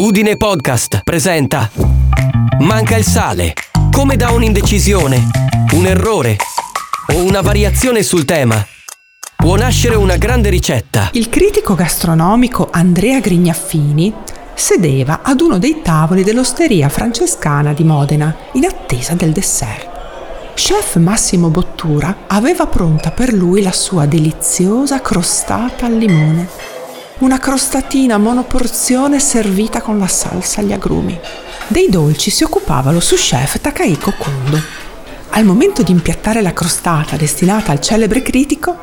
Udine Podcast presenta Manca il sale. Come da un'indecisione, un errore o una variazione sul tema può nascere una grande ricetta. Il critico gastronomico Andrea Grignaffini sedeva ad uno dei tavoli dell'osteria francescana di Modena in attesa del dessert. Chef Massimo Bottura aveva pronta per lui la sua deliziosa crostata al limone una crostatina monoporzione servita con la salsa agli agrumi. Dei dolci si occupava lo sous chef Takahiko Kondo. Al momento di impiattare la crostata destinata al celebre critico,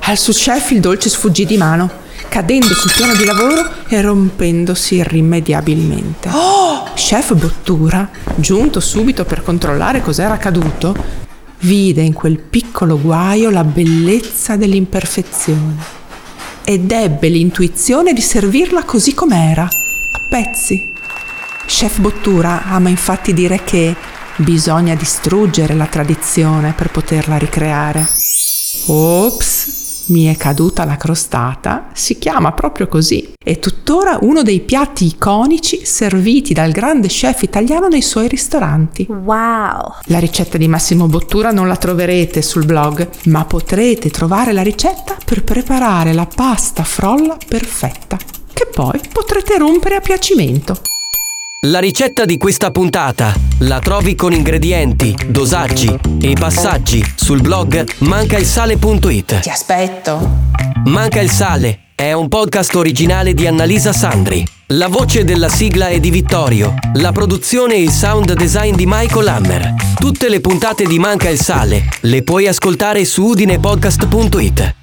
al sous chef il dolce sfuggì di mano, cadendo sul piano di lavoro e rompendosi irrimediabilmente. Oh! Chef Bottura, giunto subito per controllare cos'era accaduto, vide in quel piccolo guaio la bellezza dell'imperfezione ed ebbe l'intuizione di servirla così com'era, a pezzi. Chef Bottura ama infatti dire che bisogna distruggere la tradizione per poterla ricreare. Ops! mi è caduta la crostata, si chiama proprio così. È tuttora uno dei piatti iconici serviti dal grande chef italiano nei suoi ristoranti. Wow! La ricetta di Massimo Bottura non la troverete sul blog, ma potrete trovare la ricetta per preparare la pasta frolla perfetta, che poi potrete rompere a piacimento. La ricetta di questa puntata la trovi con ingredienti, dosaggi e passaggi sul blog mancailsale.it. Ti aspetto. Manca il sale è un podcast originale di Annalisa Sandri. La voce della sigla è di Vittorio, la produzione e il sound design di Michael Hammer. Tutte le puntate di Manca il sale le puoi ascoltare su udinepodcast.it.